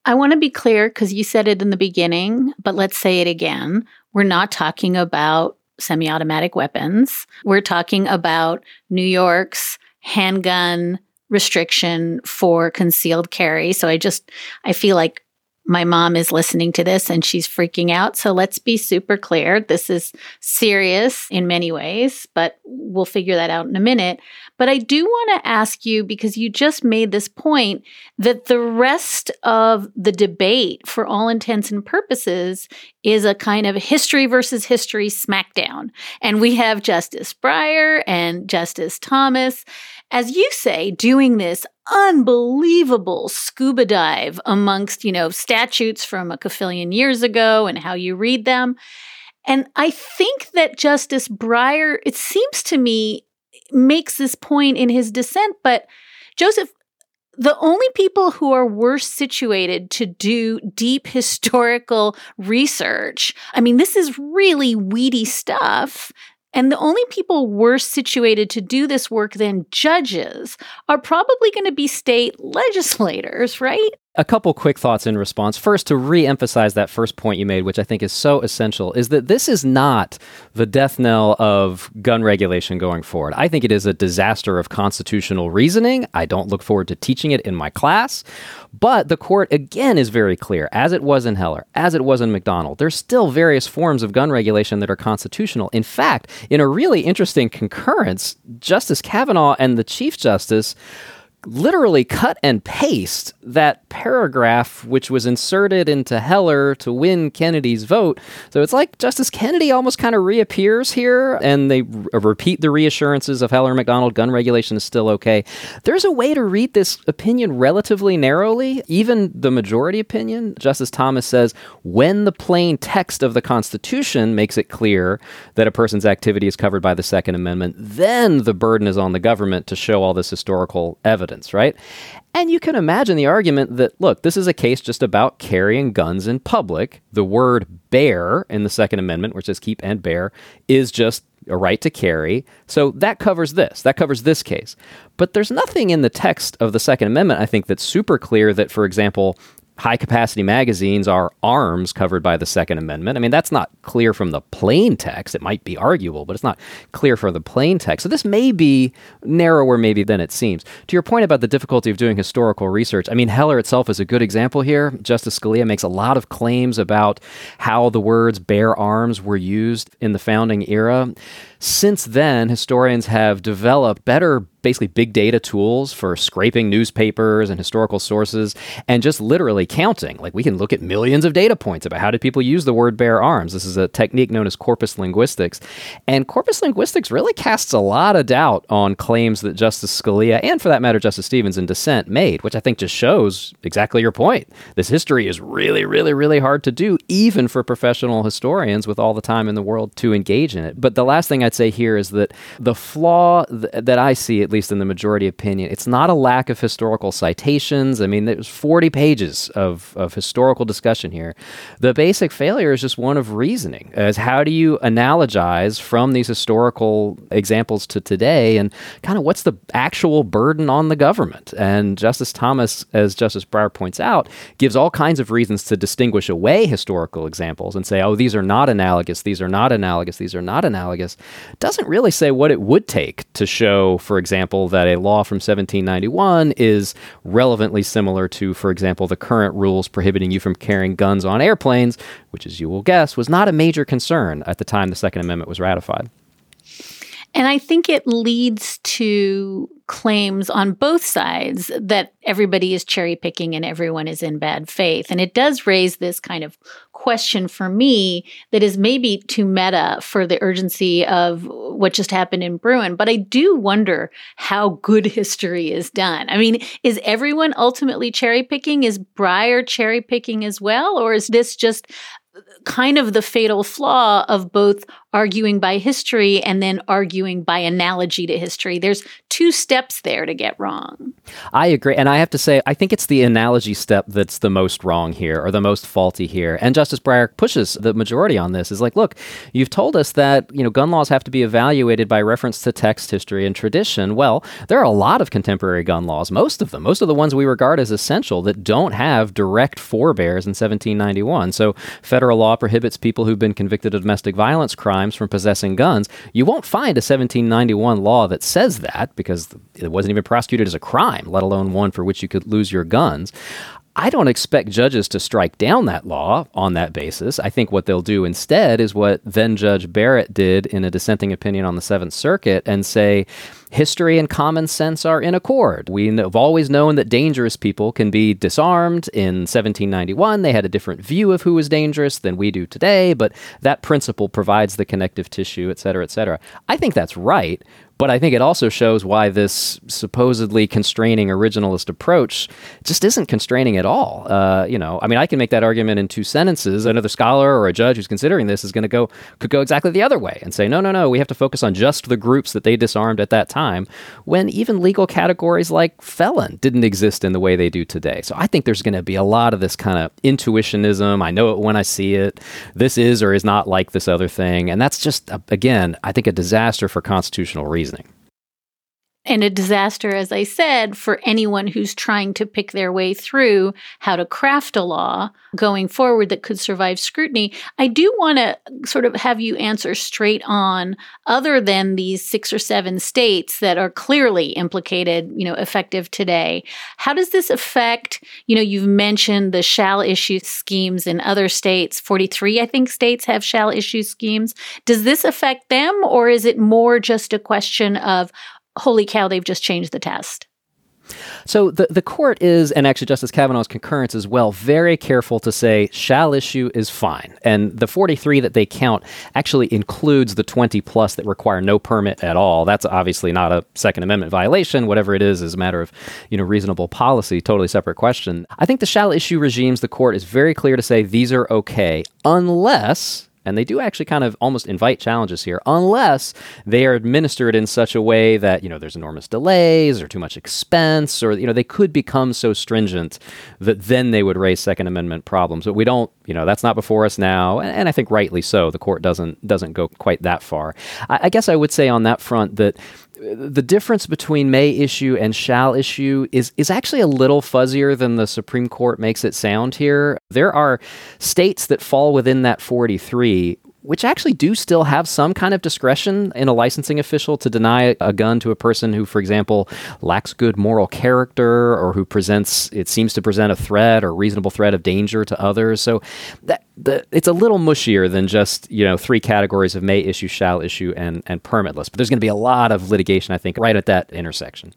S4: I want to be clear because you said it in the beginning, but let's say it again. We're not talking about semi automatic weapons. We're talking about New York's handgun restriction for concealed carry. So I just, I feel like my mom is listening to this and she's freaking out. So let's be super clear. This is serious in many ways, but we'll figure that out in a minute. But I do want to ask you because you just made this point that the rest of the debate, for all intents and purposes, is a kind of history versus history smackdown. And we have Justice Breyer and Justice Thomas as you say, doing this unbelievable scuba dive amongst, you know, statutes from a kafillion years ago and how you read them. And I think that Justice Breyer, it seems to me, makes this point in his dissent. But Joseph, the only people who are worse situated to do deep historical research, I mean, this is really weedy stuff. And the only people worse situated to do this work than judges are probably going to be state legislators, right?
S3: A couple quick thoughts in response. First, to re emphasize that first point you made, which I think is so essential, is that this is not the death knell of gun regulation going forward. I think it is a disaster of constitutional reasoning. I don't look forward to teaching it in my class. But the court, again, is very clear, as it was in Heller, as it was in McDonald. There's still various forms of gun regulation that are constitutional. In fact, in a really interesting concurrence, Justice Kavanaugh and the Chief Justice literally cut and paste that paragraph which was inserted into Heller to win Kennedy's vote. So it's like Justice Kennedy almost kind of reappears here and they r- repeat the reassurances of Heller McDonald gun regulation is still okay. There's a way to read this opinion relatively narrowly, even the majority opinion. Justice Thomas says when the plain text of the Constitution makes it clear that a person's activity is covered by the Second Amendment, then the burden is on the government to show all this historical evidence right? And you can imagine the argument that, look, this is a case just about carrying guns in public. The word bear in the Second Amendment, which says keep and bear, is just a right to carry. So that covers this. That covers this case. But there's nothing in the text of the Second Amendment, I think, that's super clear that, for example, high capacity magazines are arms covered by the Second Amendment. I mean, that's not clear from the plain text. It might be arguable, but it's not clear from the plain text. So this may be narrower, maybe, than it seems. To your point about the difficulty of doing historical research, I mean, Heller itself is a good example here. Justice Scalia makes a lot of claims about how the words bear arms were used in the founding era. Since then, historians have developed better basically big data tools for scraping newspapers and historical sources and just literally counting. Like we can look at millions of data points about how did people use the word bear arms. This is a technique known as corpus linguistics. And corpus linguistics really casts a lot of doubt on claims that Justice Scalia and for that matter Justice Stevens in dissent made, which I think just shows exactly your point. This history is really really really hard to do even for professional historians with all the time in the world to engage in it. But the last thing I'd say here is that the flaw th- that I see at least in the majority opinion. It's not a lack of historical citations. I mean, there's 40 pages of, of historical discussion here. The basic failure is just one of reasoning. As how do you analogize from these historical examples to today and kind of what's the actual burden on the government? And Justice Thomas, as Justice Breyer points out, gives all kinds of reasons to distinguish away historical examples and say, oh, these are not analogous, these are not analogous, these are not analogous. Doesn't really say what it would take to show, for example, that a law from 1791 is relevantly similar to, for example, the current rules prohibiting you from carrying guns on airplanes, which, as you will guess, was not a major concern at the time the Second Amendment was ratified.
S4: And I think it leads to claims on both sides that everybody is cherry picking and everyone is in bad faith. And it does raise this kind of question for me that is maybe too meta for the urgency of what just happened in Bruen, But I do wonder how good history is done. I mean, is everyone ultimately cherry picking? Is Breyer cherry picking as well? Or is this just kind of the fatal flaw of both arguing by history and then arguing by analogy to history. There's two steps there to get wrong.
S3: I agree. And I have to say, I think it's the analogy step that's the most wrong here or the most faulty here. And Justice Breyer pushes the majority on this is like, look, you've told us that, you know, gun laws have to be evaluated by reference to text, history, and tradition. Well, there are a lot of contemporary gun laws, most of them, most of the ones we regard as essential that don't have direct forebears in 1791. So federal law prohibits people who've been convicted of domestic violence crimes crimes from possessing guns, you won't find a 1791 law that says that because it wasn't even prosecuted as a crime, let alone one for which you could lose your guns. I don't expect judges to strike down that law on that basis. I think what they'll do instead is what then Judge Barrett did in a dissenting opinion on the Seventh Circuit and say, history and common sense are in accord. We have always known that dangerous people can be disarmed. In 1791, they had a different view of who was dangerous than we do today, but that principle provides the connective tissue, et cetera, et cetera. I think that's right. But I think it also shows why this supposedly constraining originalist approach just isn't constraining at all. Uh, you know, I mean, I can make that argument in two sentences. Another scholar or a judge who's considering this is going to go could go exactly the other way and say, no, no, no, we have to focus on just the groups that they disarmed at that time. When even legal categories like felon didn't exist in the way they do today. So I think there's going to be a lot of this kind of intuitionism. I know it when I see it. This is or is not like this other thing, and that's just again, I think, a disaster for constitutional reason reasoning.
S4: And a disaster, as I said, for anyone who's trying to pick their way through how to craft a law going forward that could survive scrutiny. I do want to sort of have you answer straight on, other than these six or seven states that are clearly implicated, you know, effective today. How does this affect, you know, you've mentioned the shall issue schemes in other states, 43, I think, states have shall issue schemes. Does this affect them, or is it more just a question of, holy cow, they've just changed the test?
S3: So the, the court is, and actually Justice Kavanaugh's concurrence as well, very careful to say shall issue is fine. And the 43 that they count actually includes the 20 plus that require no permit at all. That's obviously not a Second Amendment violation. Whatever it is, is a matter of you know reasonable policy, totally separate question. I think the shall issue regimes, the court is very clear to say these are okay unless and they do actually kind of almost invite challenges here, unless they are administered in such a way that, you know, there's enormous delays or too much expense, or, you know, they could become so stringent that then they would raise Second Amendment problems. But we don't, you know, that's not before us now. And, and I think rightly so. The court doesn't doesn't go quite that far. I, I guess I would say on that front that the difference between may issue and shall issue is is actually a little fuzzier than the Supreme Court makes it sound here. There are states that fall within that 43 which actually do still have some kind of discretion in a licensing official to deny a gun to a person who, for example, lacks good moral character or who presents, it seems to present a threat or reasonable threat of danger to others. So that, the, it's a little mushier than just, you know, three categories of may issue, shall issue, and, and permitless. But there's going to be a lot of litigation, I think, right at that intersection.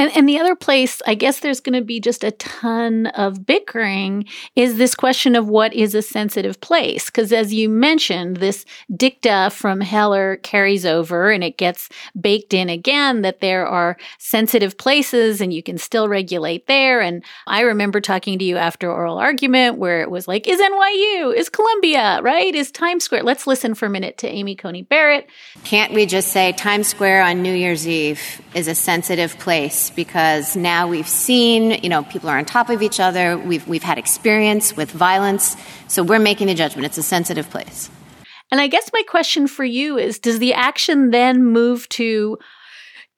S4: And, and the other place, I guess there's going to be just a ton of bickering, is this question of what is a sensitive place. Because as you mentioned, this dicta from Heller carries over and it gets baked in again that there are sensitive places and you can still regulate there. And I remember talking to you after oral argument where it was like, is NYU, is Columbia, right? Is Times Square? Let's listen for a minute to Amy Coney Barrett.
S6: Can't we just say Times Square on New Year's Eve is a sensitive place? Because now we've seen, you know, people are on top of each other. We've, we've had experience with violence. So we're making the judgment. It's a sensitive place.
S4: And I guess my question for you is Does the action then move to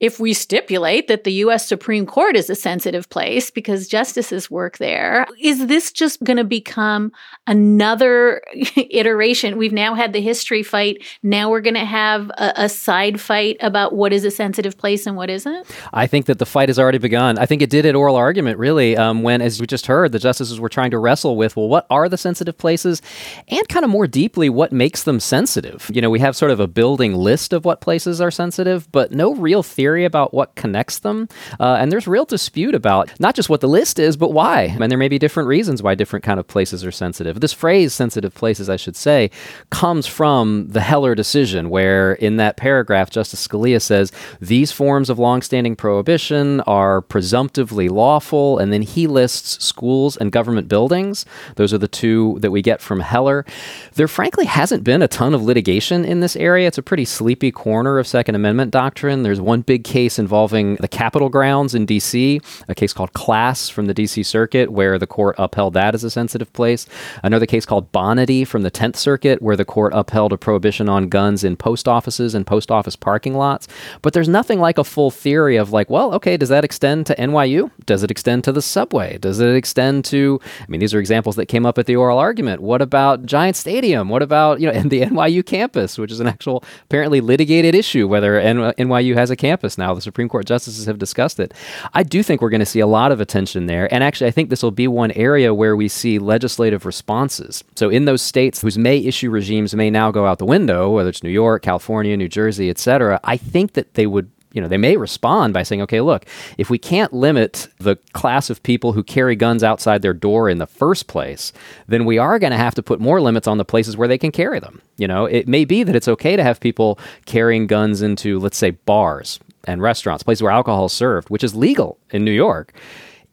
S4: if we stipulate that the US Supreme Court is a sensitive place because justices work there, is this just going to become another iteration? We've now had the history fight. Now we're going to have a, a, side fight about what is a sensitive place and what isn't?
S3: I think that the fight has already begun. I think it did at oral argument, really, um, when, as we just heard, the justices were trying to wrestle with, well, what are the sensitive places? And kind of more deeply, what makes them sensitive? You know, we have sort of a building list of what places are sensitive, but no real theory about what connects them. Uh, and there's real dispute about not just what the list is, but why. And there may be different reasons why different kind of places are sensitive. This phrase, sensitive places, I should say, comes from the Heller decision, where in that paragraph, Justice Scalia says these forms of longstanding prohibition are presumptively lawful. And then he lists schools and government buildings. Those are the two that we get from Heller. There frankly hasn't been a ton of litigation in this area. It's a pretty sleepy corner of Second Amendment doctrine. There's one big case involving the Capitol grounds in D.C., a case called Class from the D.C. Circuit, where the court upheld that as a sensitive place. Another case called Bonidy from the Tenth Circuit, where the court upheld a prohibition on guns in post offices and post office parking lots. But there's nothing like a full theory of like, well, okay, does that extend to NYU? Does it extend to the subway? Does it extend to? I mean, these are examples that came up at the oral argument. What about Giant Stadium? What about you know, and the NYU campus, which is an actual apparently litigated issue whether NYU has a campus now. The Supreme Court justices have discussed it. I do think we're going to see a lot of attention there. And actually, I think this will be one area where we see legislative responses. So, in those states whose may issue regimes may now go out the window, whether it's New York, California, New Jersey, et cetera, I think that they would you know, they may respond by saying, okay, look, if we can't limit the class of people who carry guns outside their door in the first place, then we are going to have to put more limits on the places where they can carry them. You know, it may be that it's okay to have people carrying guns into, let's say, bars and restaurants, places where alcohol is served, which is legal in New York,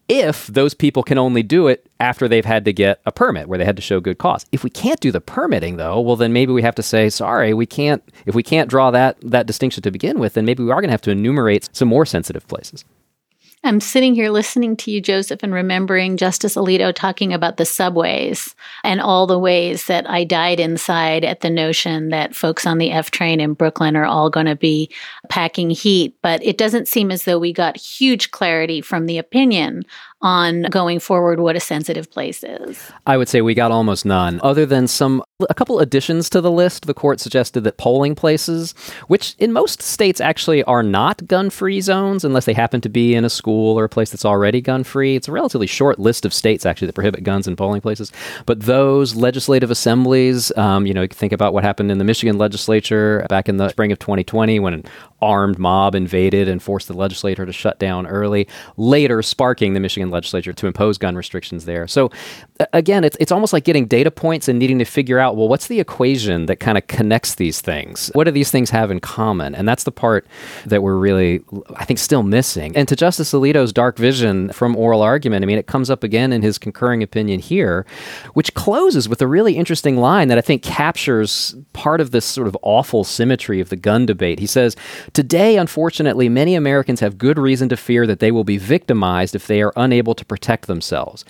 S3: if those people can only do it after they've had to get a permit where they had to show good cause. If we can't do the permitting though, well then maybe we have to say sorry, we can't if we can't draw that that distinction to begin with, then maybe we are going to have to enumerate some more sensitive places.
S4: I'm sitting here listening to you, Joseph, and remembering Justice Alito talking about the subways and all the ways that I died inside at the notion that folks on the F train in Brooklyn are all going to be packing heat, but it doesn't seem as though we got huge clarity from the opinion on going forward what a sensitive place is.
S3: I would say we got almost none, other than some a couple additions to the list. The court suggested that polling places, which in most states actually are not gun-free zones unless they happen to be in a school or a place that's already gun-free. It's a relatively short list of states actually that prohibit guns in polling places. But those legislative assemblies, um, you know, think about what happened in the Michigan legislature back in the spring of 2020 when armed mob invaded and forced the legislature to shut down early, later sparking the Michigan legislature to impose gun restrictions there. So again, it's it's almost like getting data points and needing to figure out, well, what's the equation that kind of connects these things? What do these things have in common? And that's the part that we're really I think still missing. And to Justice Alito's dark vision from oral argument, I mean, it comes up again in his concurring opinion here, which closes with a really interesting line that I think captures part of this sort of awful symmetry of the gun debate. He says, "Today, unfortunately, many Americans have good reason to fear that they will be victimized if they are unable to protect themselves.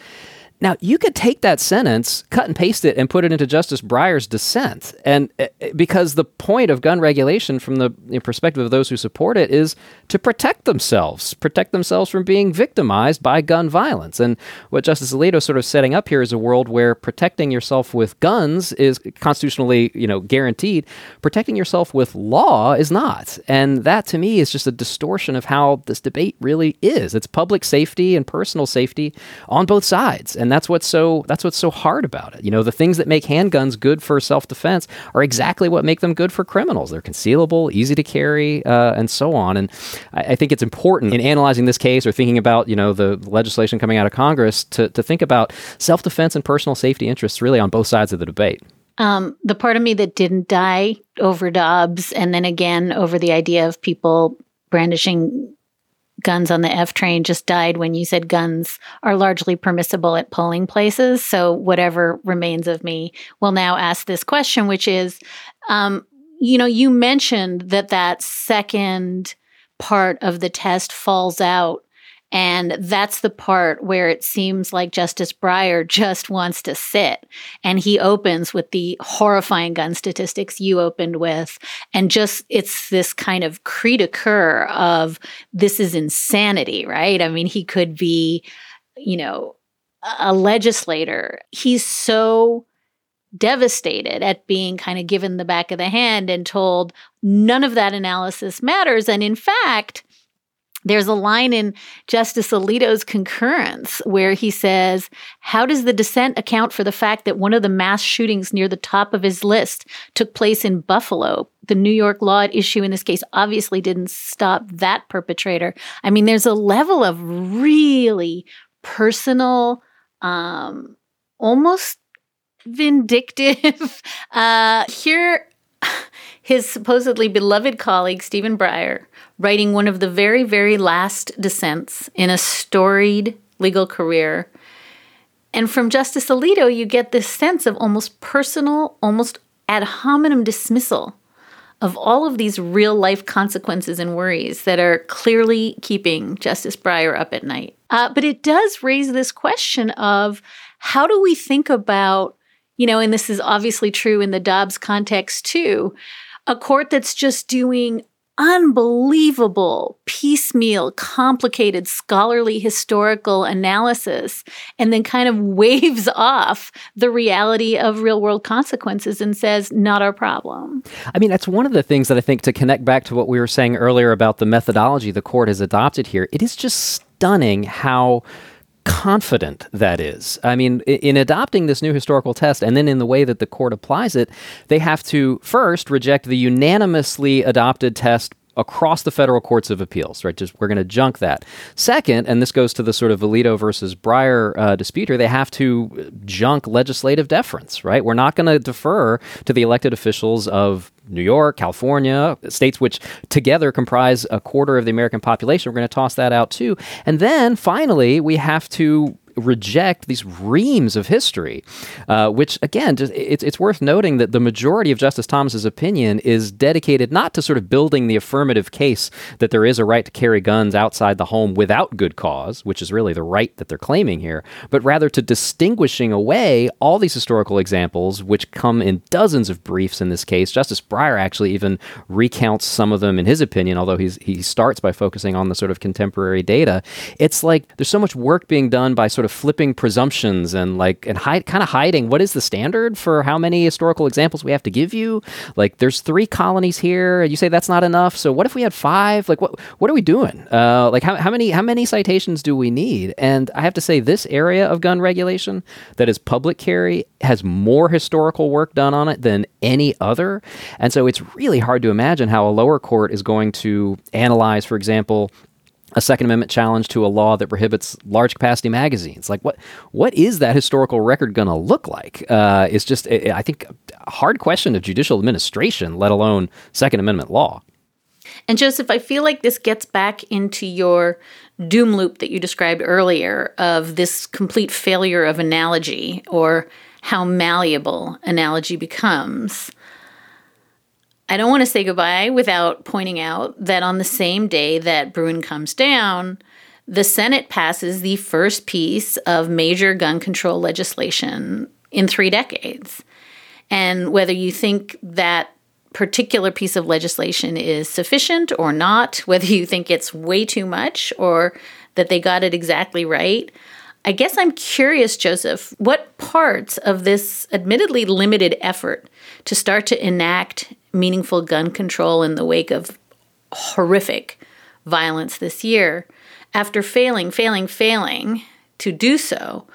S3: Now, you could take that sentence, cut and paste it, and put it into Justice Breyer's dissent. And uh, because the point of gun regulation, from the perspective of those who support it, is to protect themselves, protect themselves from being victimized by gun violence. And what Justice Alito is sort of setting up here is a world where protecting yourself with guns is constitutionally, you know, guaranteed. Protecting yourself with law is not. And that, to me, is just a distortion of how this debate really is. It's public safety and personal safety on both sides. And and that's what's so that's what's so hard about it. You know, the things that make handguns good for self-defense are exactly what make them good for criminals. They're concealable, easy to carry, uh, and so on. And I, I, think it's important in analyzing this case or thinking about you know the legislation coming out of Congress to to think about self-defense and personal safety interests really on both sides of the debate.
S4: Um, the part of me that didn't die over Dobbs, and then again over the idea of people brandishing guns on the F train just died when you said guns are largely permissible at polling places. So, whatever remains of me will now ask this question, which is um, you know, you mentioned that that second part of the test falls out and that's the part where it seems like Justice Breyer just wants to sit. And he opens with the horrifying gun statistics you opened with. And just, it's this kind of cri de coeur of this is insanity, right? I mean, he could be, you know, a legislator. He's so devastated at being kind of given the back of the hand and told none of that analysis matters. And in fact, there's a line in Justice Alito's concurrence where he says, How does the dissent account for the fact that one of the mass shootings near the top of his list took place in Buffalo? The New York law at issue in this case obviously didn't stop that perpetrator. I mean, there's a level of really personal, um, almost vindictive. Uh, here, his supposedly beloved colleague, Stephen Breyer, writing one of the very, very last dissents in a storied legal career. And from Justice Alito, you get this sense of almost personal, almost ad hominem dismissal of all of these real life consequences and worries that are clearly keeping Justice Breyer up at night. Uh, but it does raise this question of how do we think about, you know, and this is obviously true in the Dobbs context too, a court that's just doing unbelievable, piecemeal, complicated, scholarly historical analysis, and then kind of waves off the reality of real world consequences and says, not our problem.
S3: I mean, that's one of the things that I think to connect back to what we were saying earlier about the methodology the court has adopted here, it is just stunning how confident that is. I mean, in adopting this new historical test and then in the way that the court applies it, they have to first reject the unanimously adopted test across the federal courts of appeals, right? Just we're going to junk that. Second, and this goes to the sort of Alito versus Breyer uh, dispute here, they have to junk legislative deference, right? We're not going to defer to the elected officials of New York, California, states which together comprise a quarter of the American population. We're going to toss that out too. And then finally, we have to reject these reams of history, uh, which again, just, it's it's worth noting that the majority of Justice Thomas's opinion is dedicated not to sort of building the affirmative case that there is a right to carry guns outside the home without good cause, which is really the right that they're claiming here, but rather to distinguishing away all these historical examples, which come in dozens of briefs in this case. Justice Breyer actually even recounts some of them in his opinion, although he's, he starts by focusing on the sort of contemporary data. It's like there's so much work being done by sort of flipping presumptions and like and hide, kind of hiding what is the standard for how many historical examples we have to give you. Like there's three colonies here, and you say that's not enough. So what if we had five? Like what what are we doing? Uh, like how, how many how many citations do we need? And I have to say this area of gun regulation that is public carry has more historical work done on it than any other. And so it's really hard to imagine how a lower court is going to analyze, for example, a Second Amendment challenge to a law that prohibits large capacity magazines. Like, what what is that historical record going to look like? Uh, it's just, I think, a hard question of judicial administration, let alone Second Amendment law.
S4: And Joseph, I feel like this gets back into your doom loop that you described earlier of this complete failure of analogy or how malleable analogy becomes. I don't want to say goodbye without pointing out that on the same day that Bruen comes down, the Senate passes the first piece of major gun control legislation in three decades. And whether you think that particular piece of legislation is sufficient or not, whether you think it's way too much or that they got it exactly right, I guess I'm curious, Joseph, what parts of this admittedly limited effort to start to enact meaningful gun control in the wake of horrific violence this year, after failing, failing, failing to do so,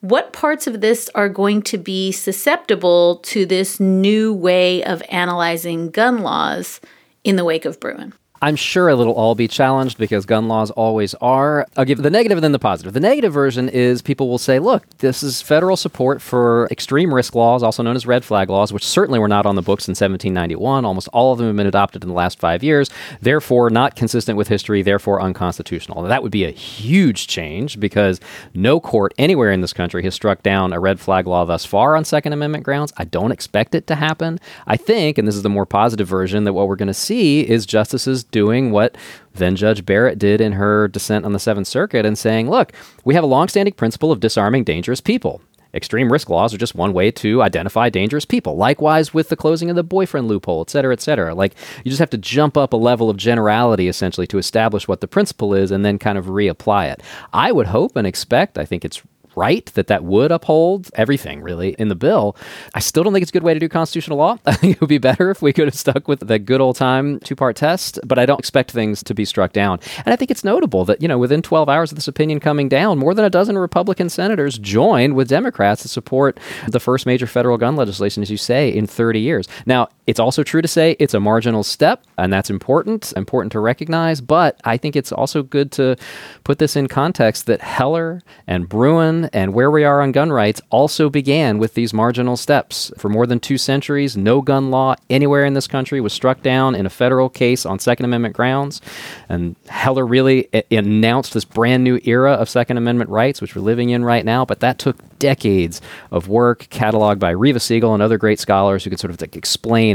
S4: what parts of this are going to be susceptible to this new way of analyzing gun laws in the wake of Bruen?
S3: I'm sure it'll all be challenged because gun laws always are. I'll give the negative and then the positive. The negative version is people will say, look, this is federal support for extreme risk laws, also known as red flag laws, which certainly were not on the books in 1791. Almost all of them have been adopted in the last five years, therefore not consistent with history, therefore unconstitutional. That would be a huge change because no court anywhere in this country has struck down a red flag law thus far on Second Amendment grounds. I don't expect it to happen. I think, and this is the more positive version, that what we're going to see is justices doing what then Judge Barrett did in her dissent on the Seventh Circuit and saying, look, we have a longstanding principle of disarming dangerous people. Extreme risk laws are just one way to identify dangerous people. Likewise, with the closing of the boyfriend loophole, et cetera, et cetera. Like, you just have to jump up a level of generality essentially to establish what the principle is and then kind of reapply it. I would hope and expect, I think it's right that that would uphold everything really in the bill. I still don't think it's a good way to do constitutional law. I think it would be better if we could have stuck with the good old time two part test, but I don't expect things to be struck down. And I think it's notable that, you know, within 12 hours of this opinion coming down, more than a dozen Republican senators joined with Democrats to support the first major federal gun legislation, as you say, in 30 years. Now, it's also true to say it's a marginal step, and that's important, important to recognize, but I think it's also good to put this in context that Heller and Bruen and where we are on gun rights also began with these marginal steps. For more than two centuries, no gun law anywhere in this country was struck down in a federal case on Second Amendment grounds. And Heller really announced this brand new era of Second Amendment rights, which we're living in right now. But that took decades of work, cataloged by Reva Siegel and other great scholars who could sort of like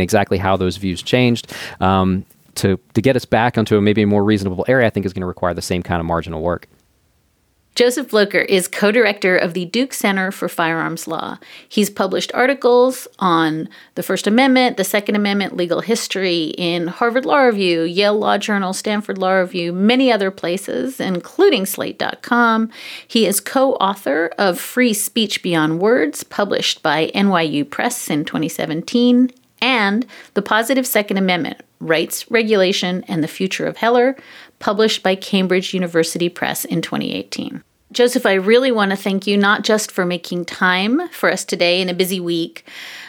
S3: explain exactly how those views changed. Um, to, to get us back onto a maybe a more reasonable area, I think is going to require the same kind of marginal work.
S4: Joseph Blocher is co director of the Duke Center for Firearms Law. He's published articles on the First Amendment, the Second Amendment, legal history in Harvard Law Review, Yale Law Journal, Stanford Law Review, many other places, including Slate.com. He is co author of Free Speech Beyond Words, published by NYU Press in 2017, and The Positive Second Amendment Rights, Regulation, and the Future of Heller, published by Cambridge University Press in 2018. Joseph, I really want to thank you not just for making time for us today in a busy week,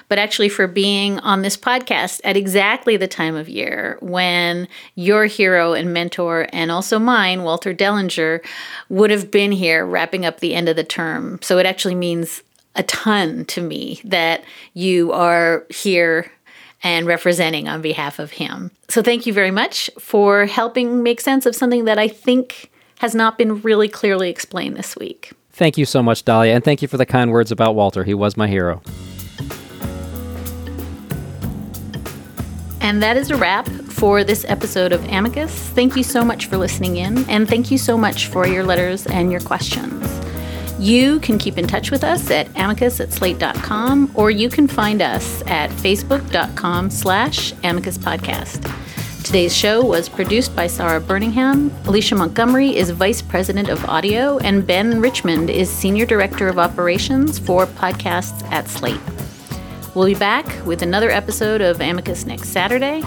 S4: but actually for being on this podcast at exactly the time of year when your hero and mentor, and also mine, Walter Dellinger, would have been here wrapping up the end of the term. So it actually means a ton to me that you are here and representing on behalf of him. So thank you very much for helping make sense of something that I think has not been really clearly explained this week.
S3: Thank you so much, Dahlia, and thank you for the kind words about Walter. He was my hero.
S4: And that is a wrap for this episode of Amicus. Thank you so much for listening in, and thank you so much for your letters and your questions. You can keep in touch with us at amicus at slate.com, or you can find us at facebook.com slash amicus podcast. Today's show was produced by Sarah Burningham. Alicia Montgomery is Vice President of Audio, and Ben Richmond is Senior Director of Operations for podcasts at Slate. We'll be back with another episode of Amicus next Saturday.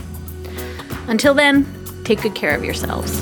S4: Until then, take good care of yourselves.